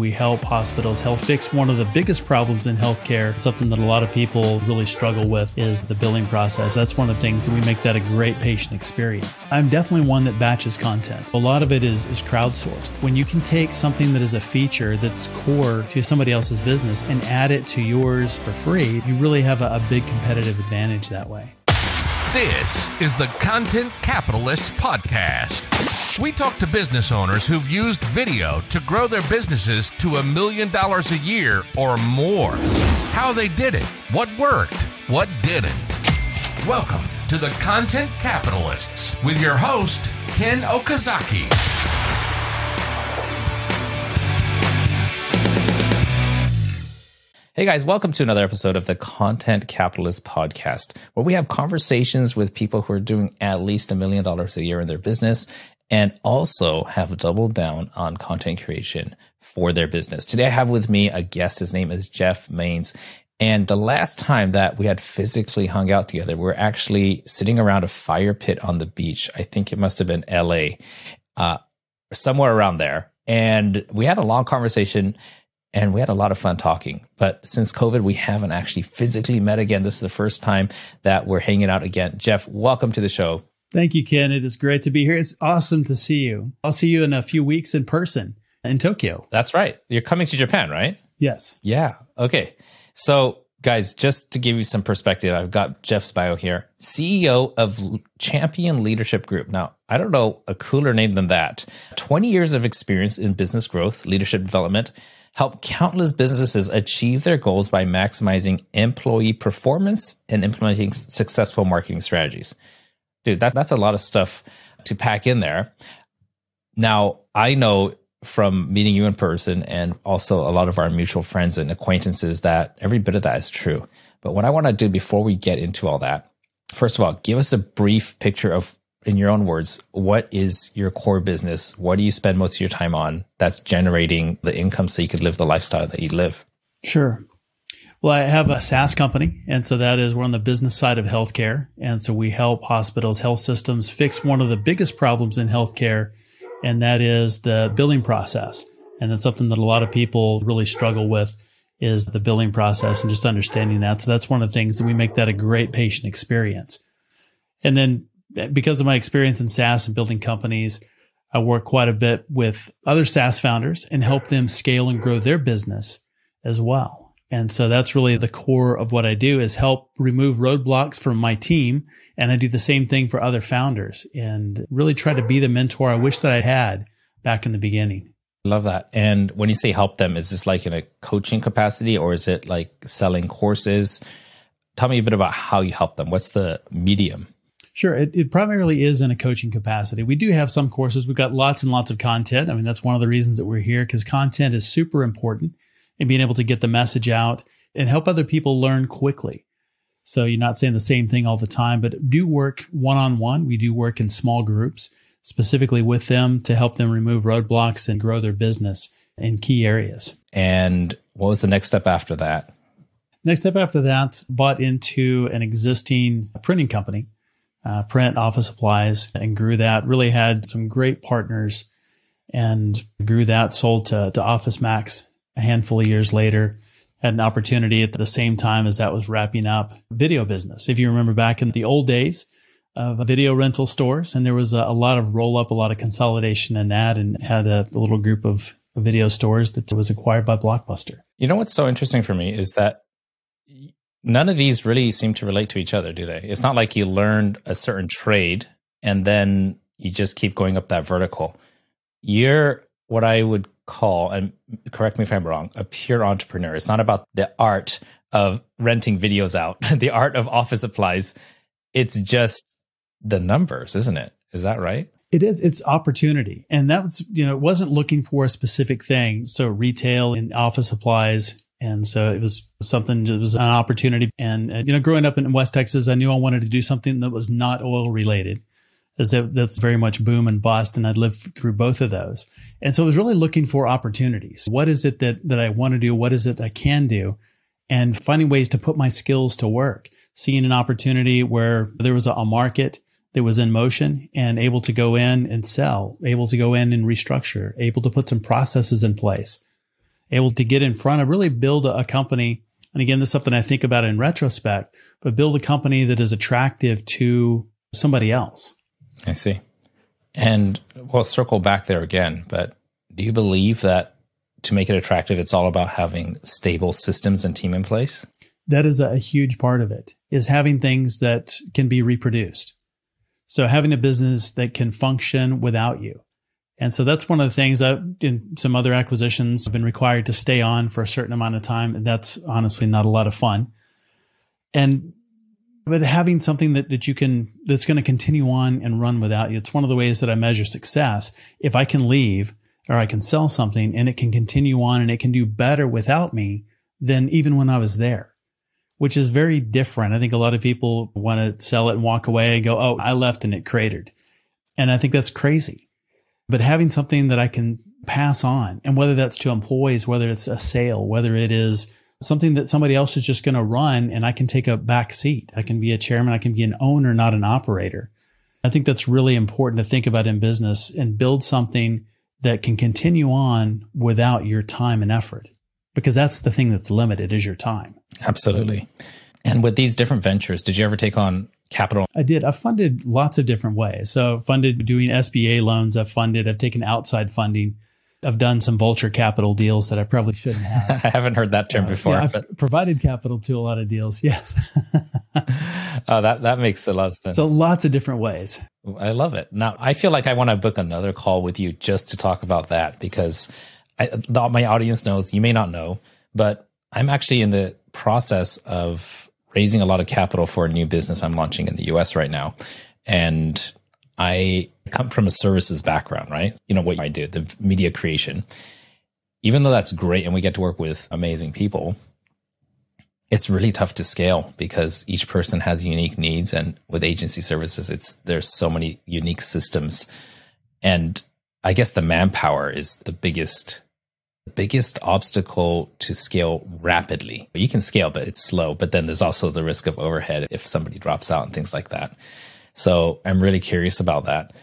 We help hospitals help fix one of the biggest problems in healthcare. Something that a lot of people really struggle with is the billing process. That's one of the things that we make that a great patient experience. I'm definitely one that batches content. A lot of it is, is crowdsourced. When you can take something that is a feature that's core to somebody else's business and add it to yours for free, you really have a, a big competitive advantage that way. This is the Content Capitalists Podcast. We talk to business owners who've used video to grow their businesses to a million dollars a year or more. How they did it, what worked, what didn't. Welcome to the Content Capitalists with your host, Ken Okazaki. Hey guys, welcome to another episode of the Content Capitalist Podcast, where we have conversations with people who are doing at least a million dollars a year in their business and also have doubled down on content creation for their business. Today I have with me a guest. His name is Jeff Mains. And the last time that we had physically hung out together, we were actually sitting around a fire pit on the beach. I think it must have been LA, uh, somewhere around there. And we had a long conversation and we had a lot of fun talking. But since COVID, we haven't actually physically met again. This is the first time that we're hanging out again. Jeff, welcome to the show. Thank you, Ken. It is great to be here. It's awesome to see you. I'll see you in a few weeks in person in Tokyo. That's right. You're coming to Japan, right? Yes. Yeah. Okay. So, guys, just to give you some perspective, I've got Jeff's bio here CEO of Champion Leadership Group. Now, I don't know a cooler name than that. 20 years of experience in business growth, leadership development, help countless businesses achieve their goals by maximizing employee performance and implementing successful marketing strategies dude, that, that's a lot of stuff to pack in there. Now, I know from meeting you in person and also a lot of our mutual friends and acquaintances that every bit of that is true. But what I want to do before we get into all that, first of all, give us a brief picture of, in your own words, what is your core business? What do you spend most of your time on that's generating the income so you could live the lifestyle that you live? Sure. Well, I have a SaaS company, and so that is we're on the business side of healthcare, and so we help hospitals, health systems fix one of the biggest problems in healthcare, and that is the billing process. And that's something that a lot of people really struggle with is the billing process and just understanding that. So that's one of the things that we make that a great patient experience. And then because of my experience in SaaS and building companies, I work quite a bit with other SaaS founders and help them scale and grow their business as well. And so that's really the core of what I do is help remove roadblocks from my team. And I do the same thing for other founders and really try to be the mentor I wish that I had back in the beginning. Love that. And when you say help them, is this like in a coaching capacity or is it like selling courses? Tell me a bit about how you help them. What's the medium? Sure. It, it, primarily is in a coaching capacity. We do have some courses. We've got lots and lots of content. I mean, that's one of the reasons that we're here because content is super important and being able to get the message out and help other people learn quickly. So you're not saying the same thing all the time, but do work one on one. We do work in small groups specifically with them to help them remove roadblocks and grow their business in key areas. And what was the next step after that? Next step after that, bought into an existing printing company, uh, print office supplies, and grew that. Really had some great partners and grew that, sold to, to Office Max a handful of years later, had an opportunity at the same time as that was wrapping up video business. If you remember back in the old days of video rental stores, and there was a, a lot of roll up, a lot of consolidation in that, and had a, a little group of video stores that was acquired by Blockbuster. You know what's so interesting for me is that none of these really seem to relate to each other, do they? It's not like you learned a certain trade and then you just keep going up that vertical. You're what I would call, and correct me if I'm wrong, a pure entrepreneur. It's not about the art of renting videos out, the art of office supplies. It's just the numbers, isn't it? Is that right? It is. It's opportunity. And that was, you know, it wasn't looking for a specific thing. So retail and office supplies. And so it was something, it was an opportunity. And, and, you know, growing up in West Texas, I knew I wanted to do something that was not oil related as that, that's very much boom and bust. And I'd lived through both of those. And so I was really looking for opportunities. What is it that, that I want to do? What is it I can do? And finding ways to put my skills to work, seeing an opportunity where there was a, a market that was in motion and able to go in and sell, able to go in and restructure, able to put some processes in place. able to get in front of really build a, a company. And again, this is something I think about in retrospect, but build a company that is attractive to somebody else. I see. And we'll circle back there again, but do you believe that to make it attractive, it's all about having stable systems and team in place? That is a huge part of it is having things that can be reproduced. So having a business that can function without you. And so that's one of the things I've in some other acquisitions have been required to stay on for a certain amount of time. And that's honestly not a lot of fun. And but having something that, that you can that's going to continue on and run without you, it's one of the ways that I measure success. If I can leave or I can sell something and it can continue on and it can do better without me than even when I was there which is very different. I think a lot of people want to sell it and walk away and go, Oh, I left and it cratered. And I think that's crazy. But having something that I can pass on and whether that's to employees, whether it's a sale, whether it is something that somebody else is just going to run and I can take a back seat. I can be a chairman. I can be an owner, not an operator. I think that's really important to think about in business and build something that can continue on without your time and effort because that's the thing that's limited is your time. Absolutely. And with these different ventures, did you ever take on capital? I did. I've funded lots of different ways. So funded doing SBA loans. I've funded, I've taken outside funding. I've done some vulture capital deals that I probably shouldn't have. I haven't heard that term uh, before. Yeah, I've provided capital to a lot of deals. Yes. oh, that, that makes a lot of sense. So lots of different ways. I love it. Now I feel like I want to book another call with you just to talk about that because I, the, my audience knows, you may not know, but I'm actually in the process of raising a lot of capital for a new business I'm launching in the US right now. And I come from a services background, right? You know what I do, the media creation. Even though that's great and we get to work with amazing people, it's really tough to scale because each person has unique needs and with agency services it's there's so many unique systems and I guess the manpower is the biggest biggest obstacle to scale rapidly. You can scale, but it's slow. But then there's also the risk of overhead if somebody drops out and things like that. So I'm really curious about that.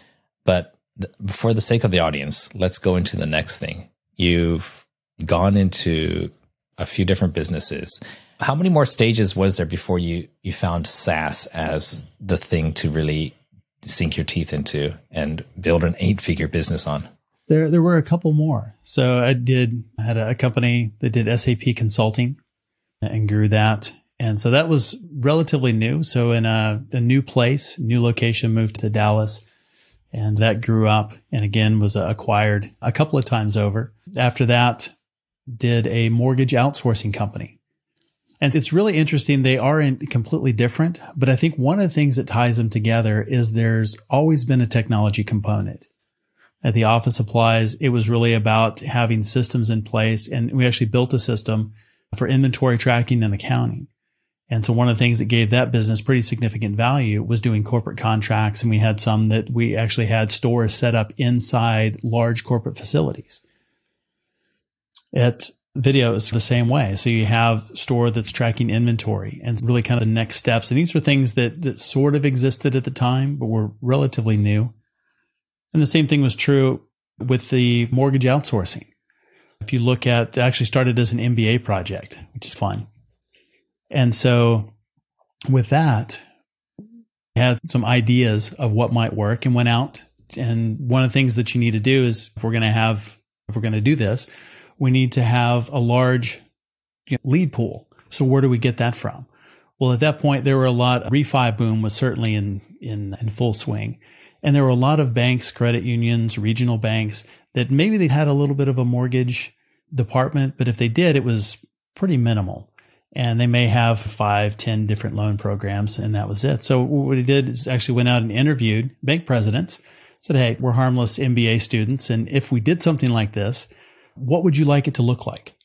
But th- for the sake of the audience, let's go into the next thing. You've gone into a few different businesses. How many more stages was there before you you found SaaS as the thing to really sink your teeth into and build an eight figure business on? There, there were a couple more. So I did I had a company that did SAP consulting and grew that. And so that was relatively new. So in a, a new place, new location, moved to Dallas and that grew up and again was acquired a couple of times over. After that, did a mortgage outsourcing company. And it's really interesting. They are completely different, but I think one of the things that ties them together is there's always been a technology component at the office supplies, it was really about having systems in place. And we actually built a system for inventory tracking and accounting. And so one of the things that gave that business pretty significant value was doing corporate contracts. And we had some that we actually had stores set up inside large corporate facilities. At video is the same way. So you have store that's tracking inventory and really kind of the next steps. And these were things that, that sort of existed at the time, but were relatively new. And the same thing was true with the mortgage outsourcing. If you look at, actually started as an MBA project, which is fun. And so with that, I had some ideas of what might work and went out. And one of the things that you need to do is if we're going to have, if we're going to do this, we need to have a large you know, lead pool. So where do we get that from? Well, at that point, there were a lot, refi boom was certainly in, in, in full swing. And there were a lot of banks, credit unions, regional banks that maybe they had a little bit of a mortgage department, but if they did, it was pretty minimal. And they may have five, ten different loan programs, and that was it. So what he did is actually went out and interviewed bank presidents, said, Hey, we're harmless MBA students. And if we did something like this, what would you like it to look like?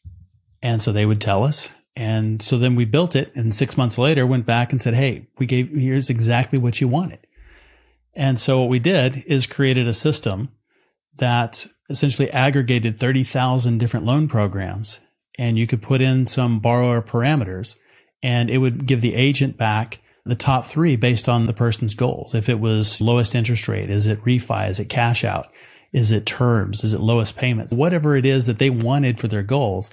And so they would tell us. And so then we built it and six months later went back and said, Hey, we gave, here's exactly what you wanted. And so what we did is created a system that essentially aggregated 30,000 different loan programs and you could put in some borrower parameters and it would give the agent back the top three based on the person's goals. If it was lowest interest rate, is it refi? Is it cash out? Is it terms? Is it lowest payments? Whatever it is that they wanted for their goals,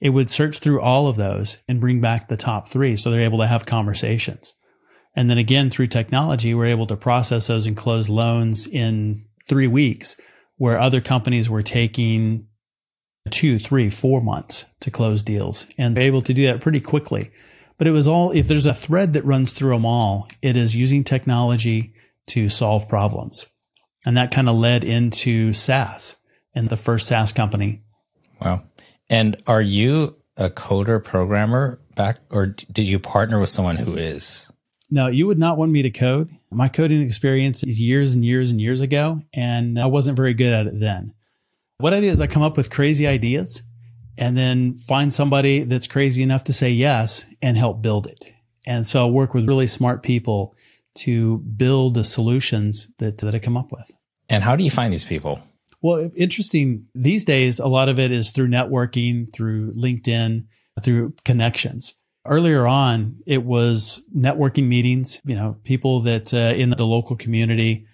it would search through all of those and bring back the top three. So they're able to have conversations. And then again, through technology, we're able to process those and close loans in three weeks where other companies were taking two, three, four months to close deals and they're able to do that pretty quickly. But it was all, if there's a thread that runs through them all, it is using technology to solve problems. And that kind of led into SaaS and the first SaaS company. Wow. And are you a coder programmer back, or did you partner with someone who is? No, you would not want me to code. My coding experience is years and years and years ago, and I wasn't very good at it then. What I do is I come up with crazy ideas and then find somebody that's crazy enough to say yes and help build it. And so I work with really smart people to build the solutions that, that I come up with. And how do you find these people? Well, interesting. These days, a lot of it is through networking, through LinkedIn, through connections. Earlier on, it was networking meetings, you know, people that uh, in the local community,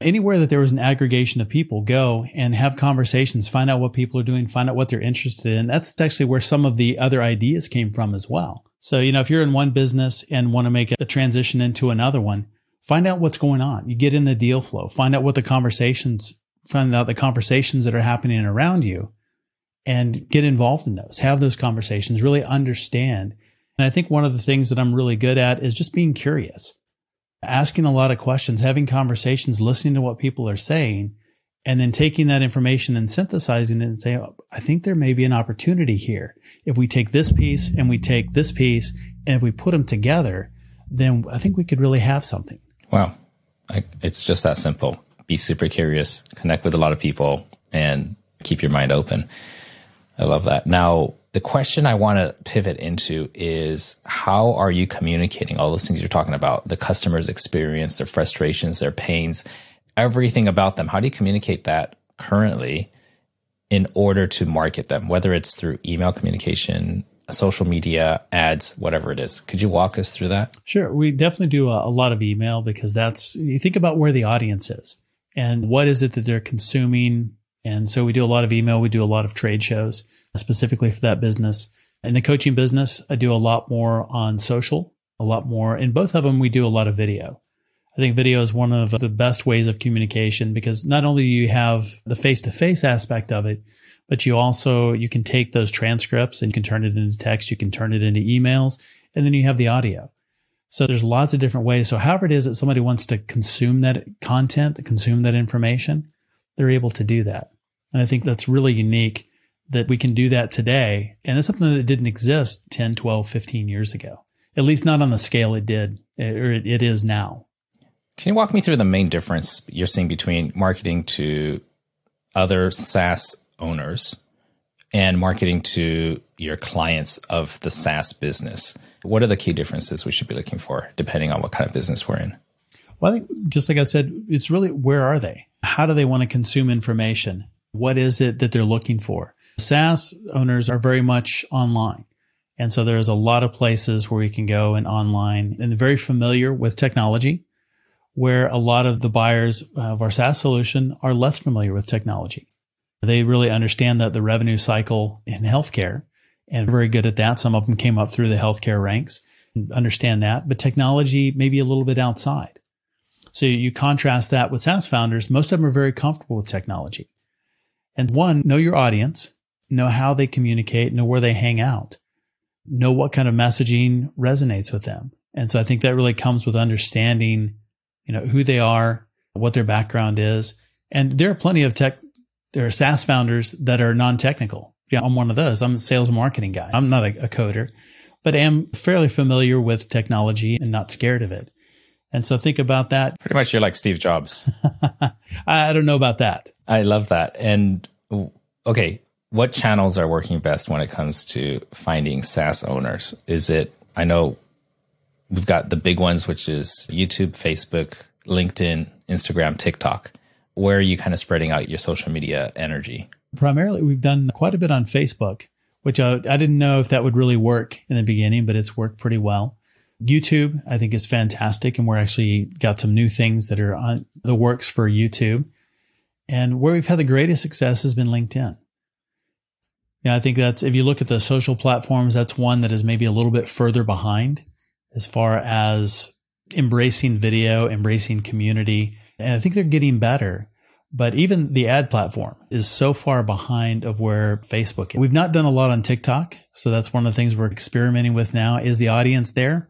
anywhere that there was an aggregation of people, go and have conversations, find out what people are doing, find out what they're interested in. That's actually where some of the other ideas came from as well. So, you know, if you're in one business and want to make a transition into another one, find out what's going on. You get in the deal flow, find out what the conversations find out the conversations that are happening around you and get involved in those, have those conversations, really understand. And I think one of the things that I'm really good at is just being curious, asking a lot of questions, having conversations, listening to what people are saying, and then taking that information and synthesizing it and say, oh, I think there may be an opportunity here. If we take this piece and we take this piece, and if we put them together, then I think we could really have something. Wow. I, it's just that simple be super curious, connect with a lot of people, and keep your mind open. I love that. Now, the question I want to pivot into is how are you communicating all those things you're talking about the customer's experience, their frustrations, their pains, everything about them? How do you communicate that currently in order to market them, whether it's through email communication, social media, ads, whatever it is? Could you walk us through that? Sure. We definitely do a, a lot of email because that's, you think about where the audience is and what is it that they're consuming. And so we do a lot of email. We do a lot of trade shows specifically for that business. In the coaching business, I do a lot more on social, a lot more. In both of them, we do a lot of video. I think video is one of the best ways of communication because not only do you have the face to face aspect of it, but you also, you can take those transcripts and you can turn it into text. You can turn it into emails and then you have the audio. So there's lots of different ways. So however it is that somebody wants to consume that content, consume that information, they're able to do that. And I think that's really unique that we can do that today. And it's something that didn't exist 10, 12, 15 years ago, at least not on the scale it did eh, or it is now. Can you walk me through the main difference you're seeing between marketing to other SaaS owners and marketing to your clients of the SaaS business? What are the key differences we should be looking for depending on what kind of business we're in? Well, I think just like I said, it's really where are they? How do they want to consume information? What is it that they're looking for? SaaS owners are very much online. And so there's a lot of places where we can go and online and very familiar with technology, where a lot of the buyers of our SaaS solution are less familiar with technology. They really understand that the revenue cycle in healthcare and very good at that. Some of them came up through the healthcare ranks, understand that, but technology maybe a little bit outside. So you contrast that with SaaS founders. Most of them are very comfortable with technology. And one, know your audience, know how they communicate, know where they hang out, know what kind of messaging resonates with them. And so I think that really comes with understanding, you know, who they are, what their background is. And there are plenty of tech, there are SaaS founders that are non-technical yeah, I'm one of those. I'm a sales marketing guy. I'm not a, a coder, but I am fairly familiar with technology and not scared of it. And so think about that. Pretty much you're like Steve Jobs. I don't know about that. I love that. And okay, what channels are working best when it comes to finding SaaS owners? Is it, I know we've got the big ones, which is YouTube, Facebook, LinkedIn, Instagram, TikTok. Where are you kind of spreading out your social media energy? primarily we've done quite a bit on Facebook, which I, I didn't know if that would really work in the beginning, but it's worked pretty well. YouTube, I think is fantastic. And we're actually got some new things that are on the works for YouTube. And where we've had the greatest success has been LinkedIn. Yeah, I think that's if you look at the social platforms, that's one that is maybe a little bit further behind as far as embracing video, embracing community. And I think they're getting better. But even the ad platform is so far behind of where Facebook is. We've not done a lot on TikTok. So that's one of the things we're experimenting with now. Is the audience there?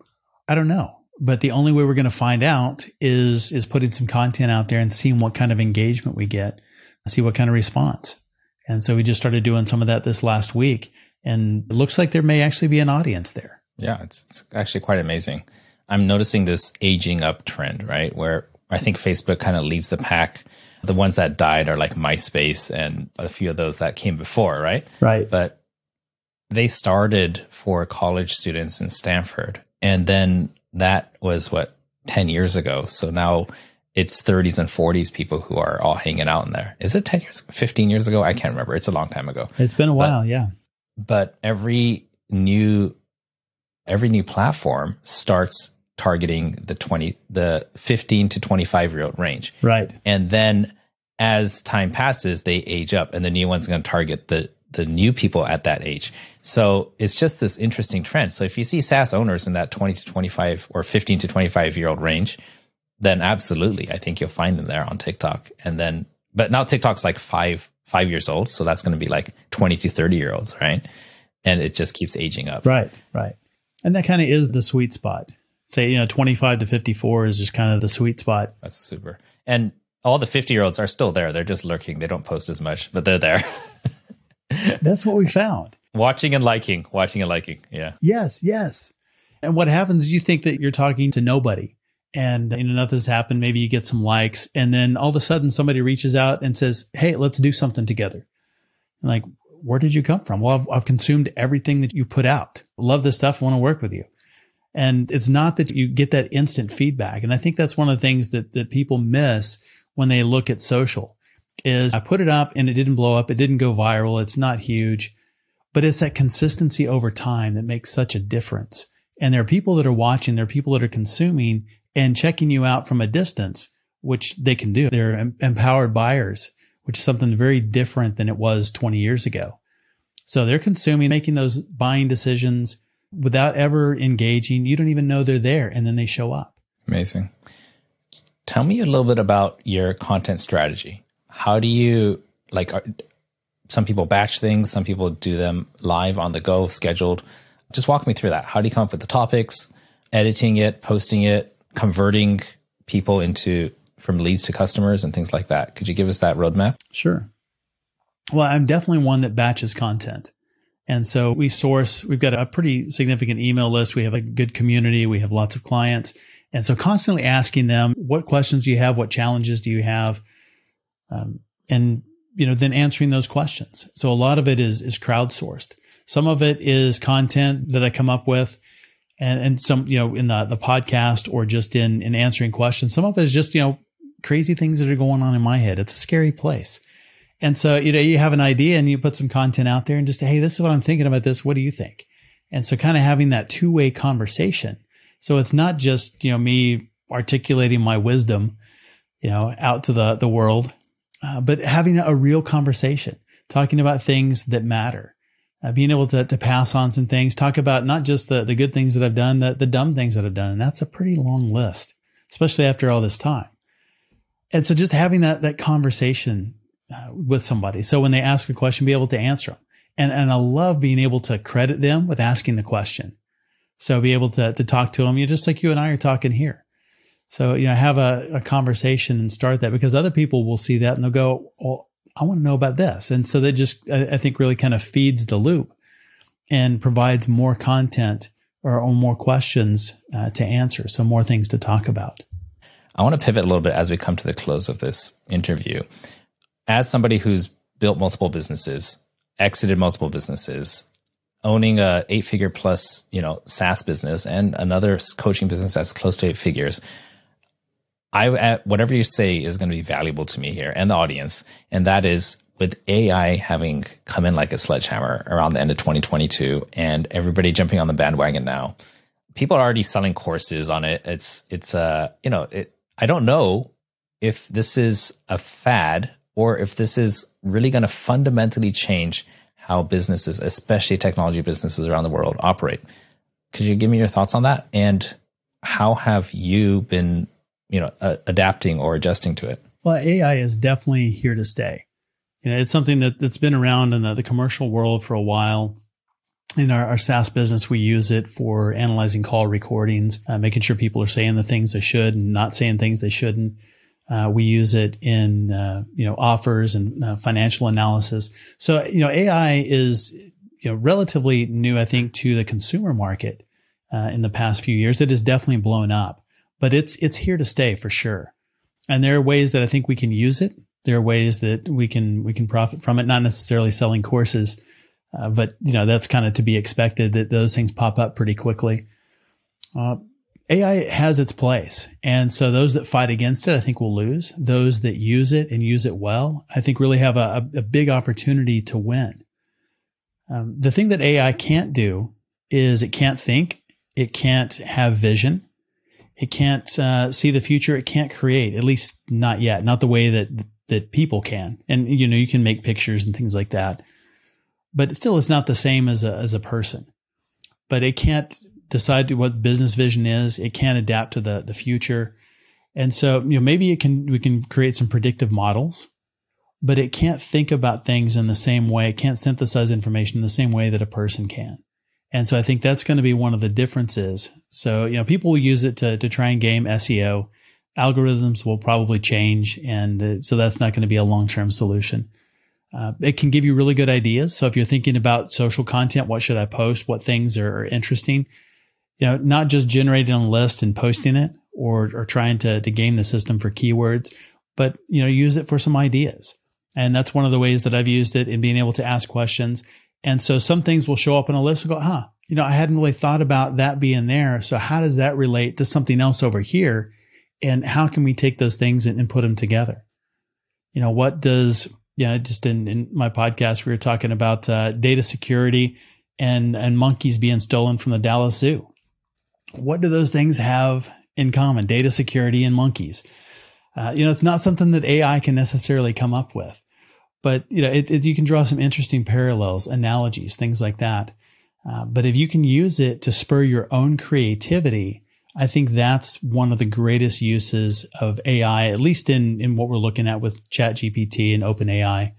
I don't know. But the only way we're going to find out is is putting some content out there and seeing what kind of engagement we get, see what kind of response. And so we just started doing some of that this last week. And it looks like there may actually be an audience there. Yeah, it's, it's actually quite amazing. I'm noticing this aging up trend, right? Where I think Facebook kind of leads the pack. The ones that died are like MySpace and a few of those that came before, right? Right. But they started for college students in Stanford. And then that was what, 10 years ago. So now it's 30s and 40s people who are all hanging out in there. Is it 10 years, 15 years ago? I can't remember. It's a long time ago. It's been a while, but, yeah. But every new every new platform starts targeting the 20 the 15 to 25 year old range. Right. And then as time passes, they age up and the new one's going to target the the new people at that age. So it's just this interesting trend. So if you see SaaS owners in that 20 to 25 or 15 to 25 year old range, then absolutely, I think you'll find them there on TikTok. And then, but now TikTok's like five five years old, so that's going to be like twenty to thirty year olds, right? And it just keeps aging up. Right, right. And that kind of is the sweet spot. Say, you know, 25 to 54 is just kind of the sweet spot. That's super. And all the 50 year olds are still there. They're just lurking. They don't post as much, but they're there. That's what we found. Watching and liking, watching and liking. Yeah. Yes, yes. And what happens is you think that you're talking to nobody and you know nothing's happened maybe you get some likes and then all of a sudden somebody reaches out and says hey let's do something together I'm like where did you come from well I've, I've consumed everything that you put out love this stuff want to work with you and it's not that you get that instant feedback and i think that's one of the things that that people miss when they look at social is i put it up and it didn't blow up it didn't go viral it's not huge but it's that consistency over time that makes such a difference and there are people that are watching there are people that are consuming and checking you out from a distance, which they can do. They're em- empowered buyers, which is something very different than it was 20 years ago. So they're consuming, making those buying decisions without ever engaging. You don't even know they're there. And then they show up. Amazing. Tell me a little bit about your content strategy. How do you like, are, some people batch things, some people do them live on the go, scheduled. Just walk me through that. How do you come up with the topics, editing it, posting it, converting people into from leads to customers and things like that. Could you give us that roadmap? Sure. Well, I'm definitely one that batches content. And so we source, we've got a pretty significant email list. We have a good community. We have lots of clients. And so constantly asking them, what questions do you have? What challenges do you have? Um, and, you know, then answering those questions. So a lot of it is, is crowdsourced. Some of it is content that I come up with and and some you know in the the podcast or just in in answering questions. Some of it is just you know crazy things that are going on in my head. It's a scary place. And so you know you have an idea and you put some content out there and just hey this is what i'm thinking about this. What do you think? And so kind of having that two-way conversation. So it's not just you know me articulating my wisdom you know out to the the world uh, but having a real conversation talking about things that matter uh, being able to, to pass on some things, talk about not just the, the good things that I've done, the, the dumb things that I've done. And that's a pretty long list, especially after all this time. And so just having that, that conversation uh, with somebody. So when they ask a question, be able to answer them. And, and I love being able to credit them with asking the question. So be able to, to talk to them, you just like you and I are talking here. So, you know, have a, a conversation and start that because other people will see that and they'll go, well, I want to know about this. And so that just, I think, really kind of feeds the loop and provides more content or, or more questions uh, to answer. So more things to talk about. I want to pivot a little bit as we come to the close of this interview. As somebody who's built multiple businesses, exited multiple businesses, owning a eight figure plus, you know, SaaS business and another coaching business that's close to eight figures, I whatever you say is going to be valuable to me here and the audience, and that is with AI having come in like a sledgehammer around the end of 2022, and everybody jumping on the bandwagon now. People are already selling courses on it. It's it's uh you know it. I don't know if this is a fad or if this is really going to fundamentally change how businesses, especially technology businesses around the world, operate. Could you give me your thoughts on that? And how have you been, you know, uh, adapting or adjusting to it? Well, AI is definitely here to stay. You know, it's something that, that's been around in the, the commercial world for a while. In our, our, SaaS business, we use it for analyzing call recordings, uh, making sure people are saying the things they should and not saying things they shouldn't. Uh, we use it in uh, you know offers and uh, financial analysis. So you know AI is you know relatively new, I think, to the consumer market uh, in the past few years. It has definitely blown up, but it's it's here to stay for sure. And there are ways that I think we can use it. There are ways that we can we can profit from it. Not necessarily selling courses, uh, but you know that's kind of to be expected that those things pop up pretty quickly. Uh, AI has its place. And so those that fight against it, I think will lose. Those that use it and use it well, I think really have a, a big opportunity to win. Um, the thing that AI can't do is it can't think. It can't have vision. It can't uh, see the future. It can't create, at least not yet, not the way that that people can. And you know, you can make pictures and things like that, but still, it's not the same as a as a person. But it can't decide what business vision is. It can't adapt to the the future, and so you know maybe it can we can create some predictive models, but it can't think about things in the same way. It can't synthesize information in the same way that a person can. And so I think that's going to be one of the differences. So you know people will use it to to try and game SEO. Algorithms will probably change, and so that's not going to be a long term solution. Uh, it can give you really good ideas. So if you're thinking about social content, what should I post? What things are interesting? you know, not just generating a list and posting it or, or trying to, to game the system for keywords, but, you know, use it for some ideas. And that's one of the ways that I've used it in being able to ask questions. And so some things will show up on a list and go, huh, you know, I hadn't really thought about that being there. So how does that relate to something else over here? And how can we take those things and, and put them together? You know, what does, you know, just in, in my podcast, we were talking about uh, data security and, and monkeys being stolen from the Dallas Zoo what do those things have in common? Data security and monkeys. Uh, you know, it's not something that AI can necessarily come up with, but you know, it, it, you can draw some interesting parallels, analogies, things like that. Uh, but if you can use it to spur your own creativity, I think that's one of the greatest uses of AI, at least in, in what we're looking at with ChatGPT and OpenAI.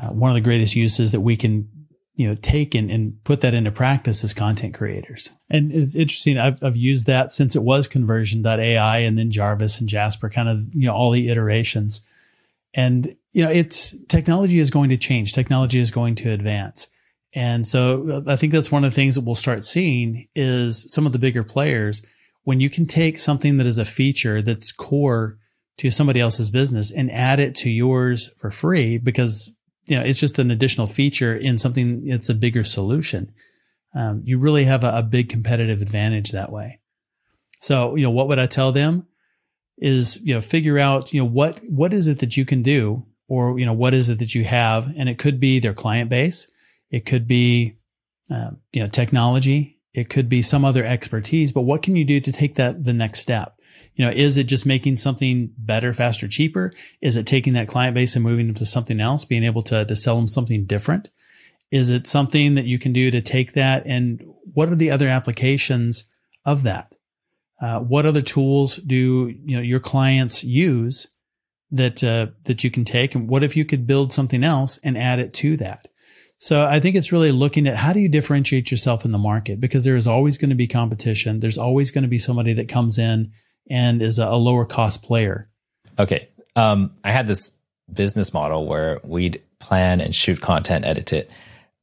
Uh, one of the greatest uses that we can you know take and, and put that into practice as content creators and it's interesting I've, I've used that since it was conversion.ai and then jarvis and jasper kind of you know all the iterations and you know it's technology is going to change technology is going to advance and so i think that's one of the things that we'll start seeing is some of the bigger players when you can take something that is a feature that's core to somebody else's business and add it to yours for free because you know, it's just an additional feature in something it's a bigger solution. Um, you really have a, a, big competitive advantage that way. So, you know, what would I tell them is, you know, figure out, you know, what, what is it that you can do or, you know, what is it that you have? And it could be their client base. It could be, uh, you know, technology. It could be some other expertise, but what can you do to take that the next step? You know, is it just making something better, faster, cheaper? Is it taking that client base and moving them to something else, being able to, to sell them something different? Is it something that you can do to take that and what are the other applications of that? Uh, what other tools do you know your clients use that uh, that you can take, and what if you could build something else and add it to that? So I think it's really looking at how do you differentiate yourself in the market because there is always going to be competition. There's always going to be somebody that comes in and is a, lower cost player. Okay. Um, I had this business model where we'd plan and shoot content, edit it.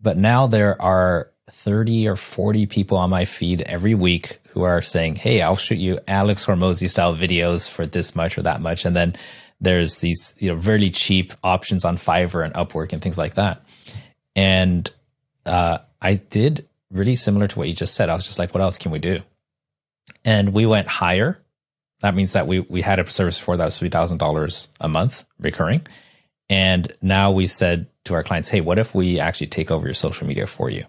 But now there are 30 or 40 people on my feed every week who are saying, Hey, I'll shoot you Alex Hormozi style videos for this much or that much. And then there's these, you know, really cheap options on Fiverr and Upwork and things like that. And uh, I did really similar to what you just said. I was just like, what else can we do? And we went higher that means that we we had a service for that was three thousand dollars a month recurring, and now we said to our clients, "Hey, what if we actually take over your social media for you?"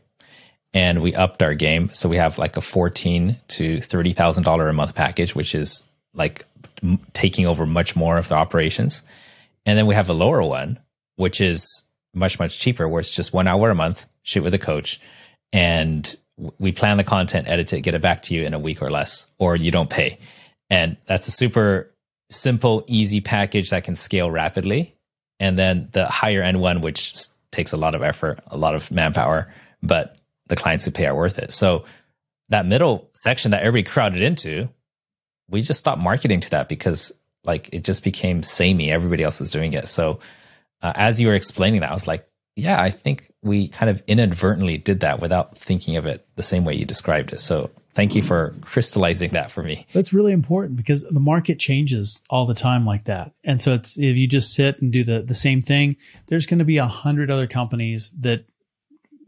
And we upped our game, so we have like a fourteen to thirty thousand dollar a month package, which is like taking over much more of the operations. And then we have a lower one, which is much, much cheaper, where it's just one hour a month, shoot with a coach. And we plan the content, edit it, get it back to you in a week or less, or you don't pay. And that's a super simple, easy package that can scale rapidly. And then the higher end one, which takes a lot of effort, a lot of manpower, but the clients who pay are worth it. So that middle section that everybody crowded into, we just stopped marketing to that because like it just became samey. Everybody else was doing it. So uh, as you were explaining that, I was like, yeah, I think we kind of inadvertently did that without thinking of it the same way you described it. So thank you for crystallizing that for me. That's really important because the market changes all the time like that. And so it's if you just sit and do the the same thing, there's going to be a hundred other companies that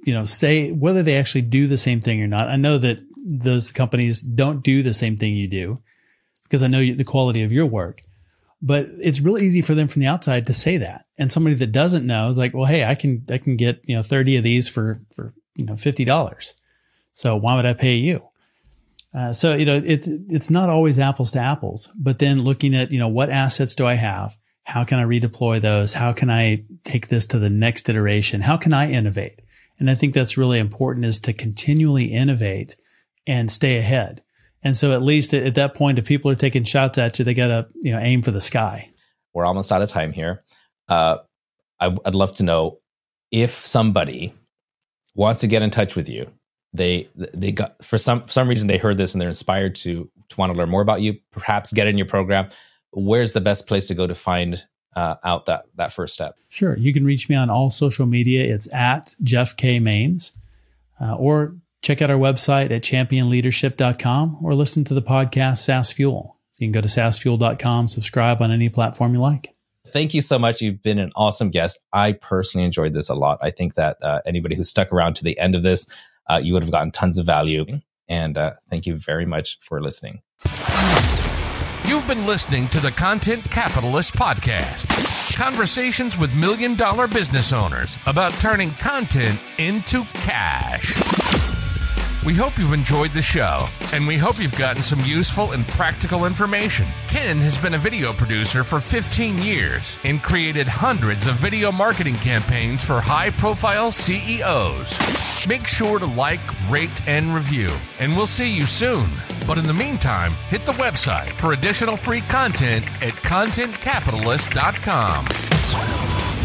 you know say whether they actually do the same thing or not. I know that those companies don't do the same thing you do because I know the quality of your work. But it's really easy for them from the outside to say that. And somebody that doesn't know is like, well, hey, I can I can get, you know, 30 of these for for, you know, $50. So why would I pay you? Uh, so you know it's it's not always apples to apples, but then looking at you know what assets do I have? How can I redeploy those? How can I take this to the next iteration? How can I innovate? And I think that's really important is to continually innovate and stay ahead. And so at least at that point, if people are taking shots at you, they got to you know aim for the sky. We're almost out of time here. Uh, I, I'd love to know if somebody wants to get in touch with you they they got for some some reason they heard this and they're inspired to to want to learn more about you perhaps get in your program where's the best place to go to find uh, out that that first step sure you can reach me on all social media it's at jeff k mains uh, or check out our website at championleadership.com or listen to the podcast saas fuel you can go to saasfuel.com subscribe on any platform you like thank you so much. You've been an awesome guest. I personally enjoyed this a lot. I think that uh, anybody who stuck around to the end of this uh, you would have gotten tons of value. And uh, thank you very much for listening. You've been listening to the Content Capitalist Podcast conversations with million dollar business owners about turning content into cash. We hope you've enjoyed the show, and we hope you've gotten some useful and practical information. Ken has been a video producer for 15 years and created hundreds of video marketing campaigns for high profile CEOs. Make sure to like, rate, and review, and we'll see you soon. But in the meantime, hit the website for additional free content at contentcapitalist.com.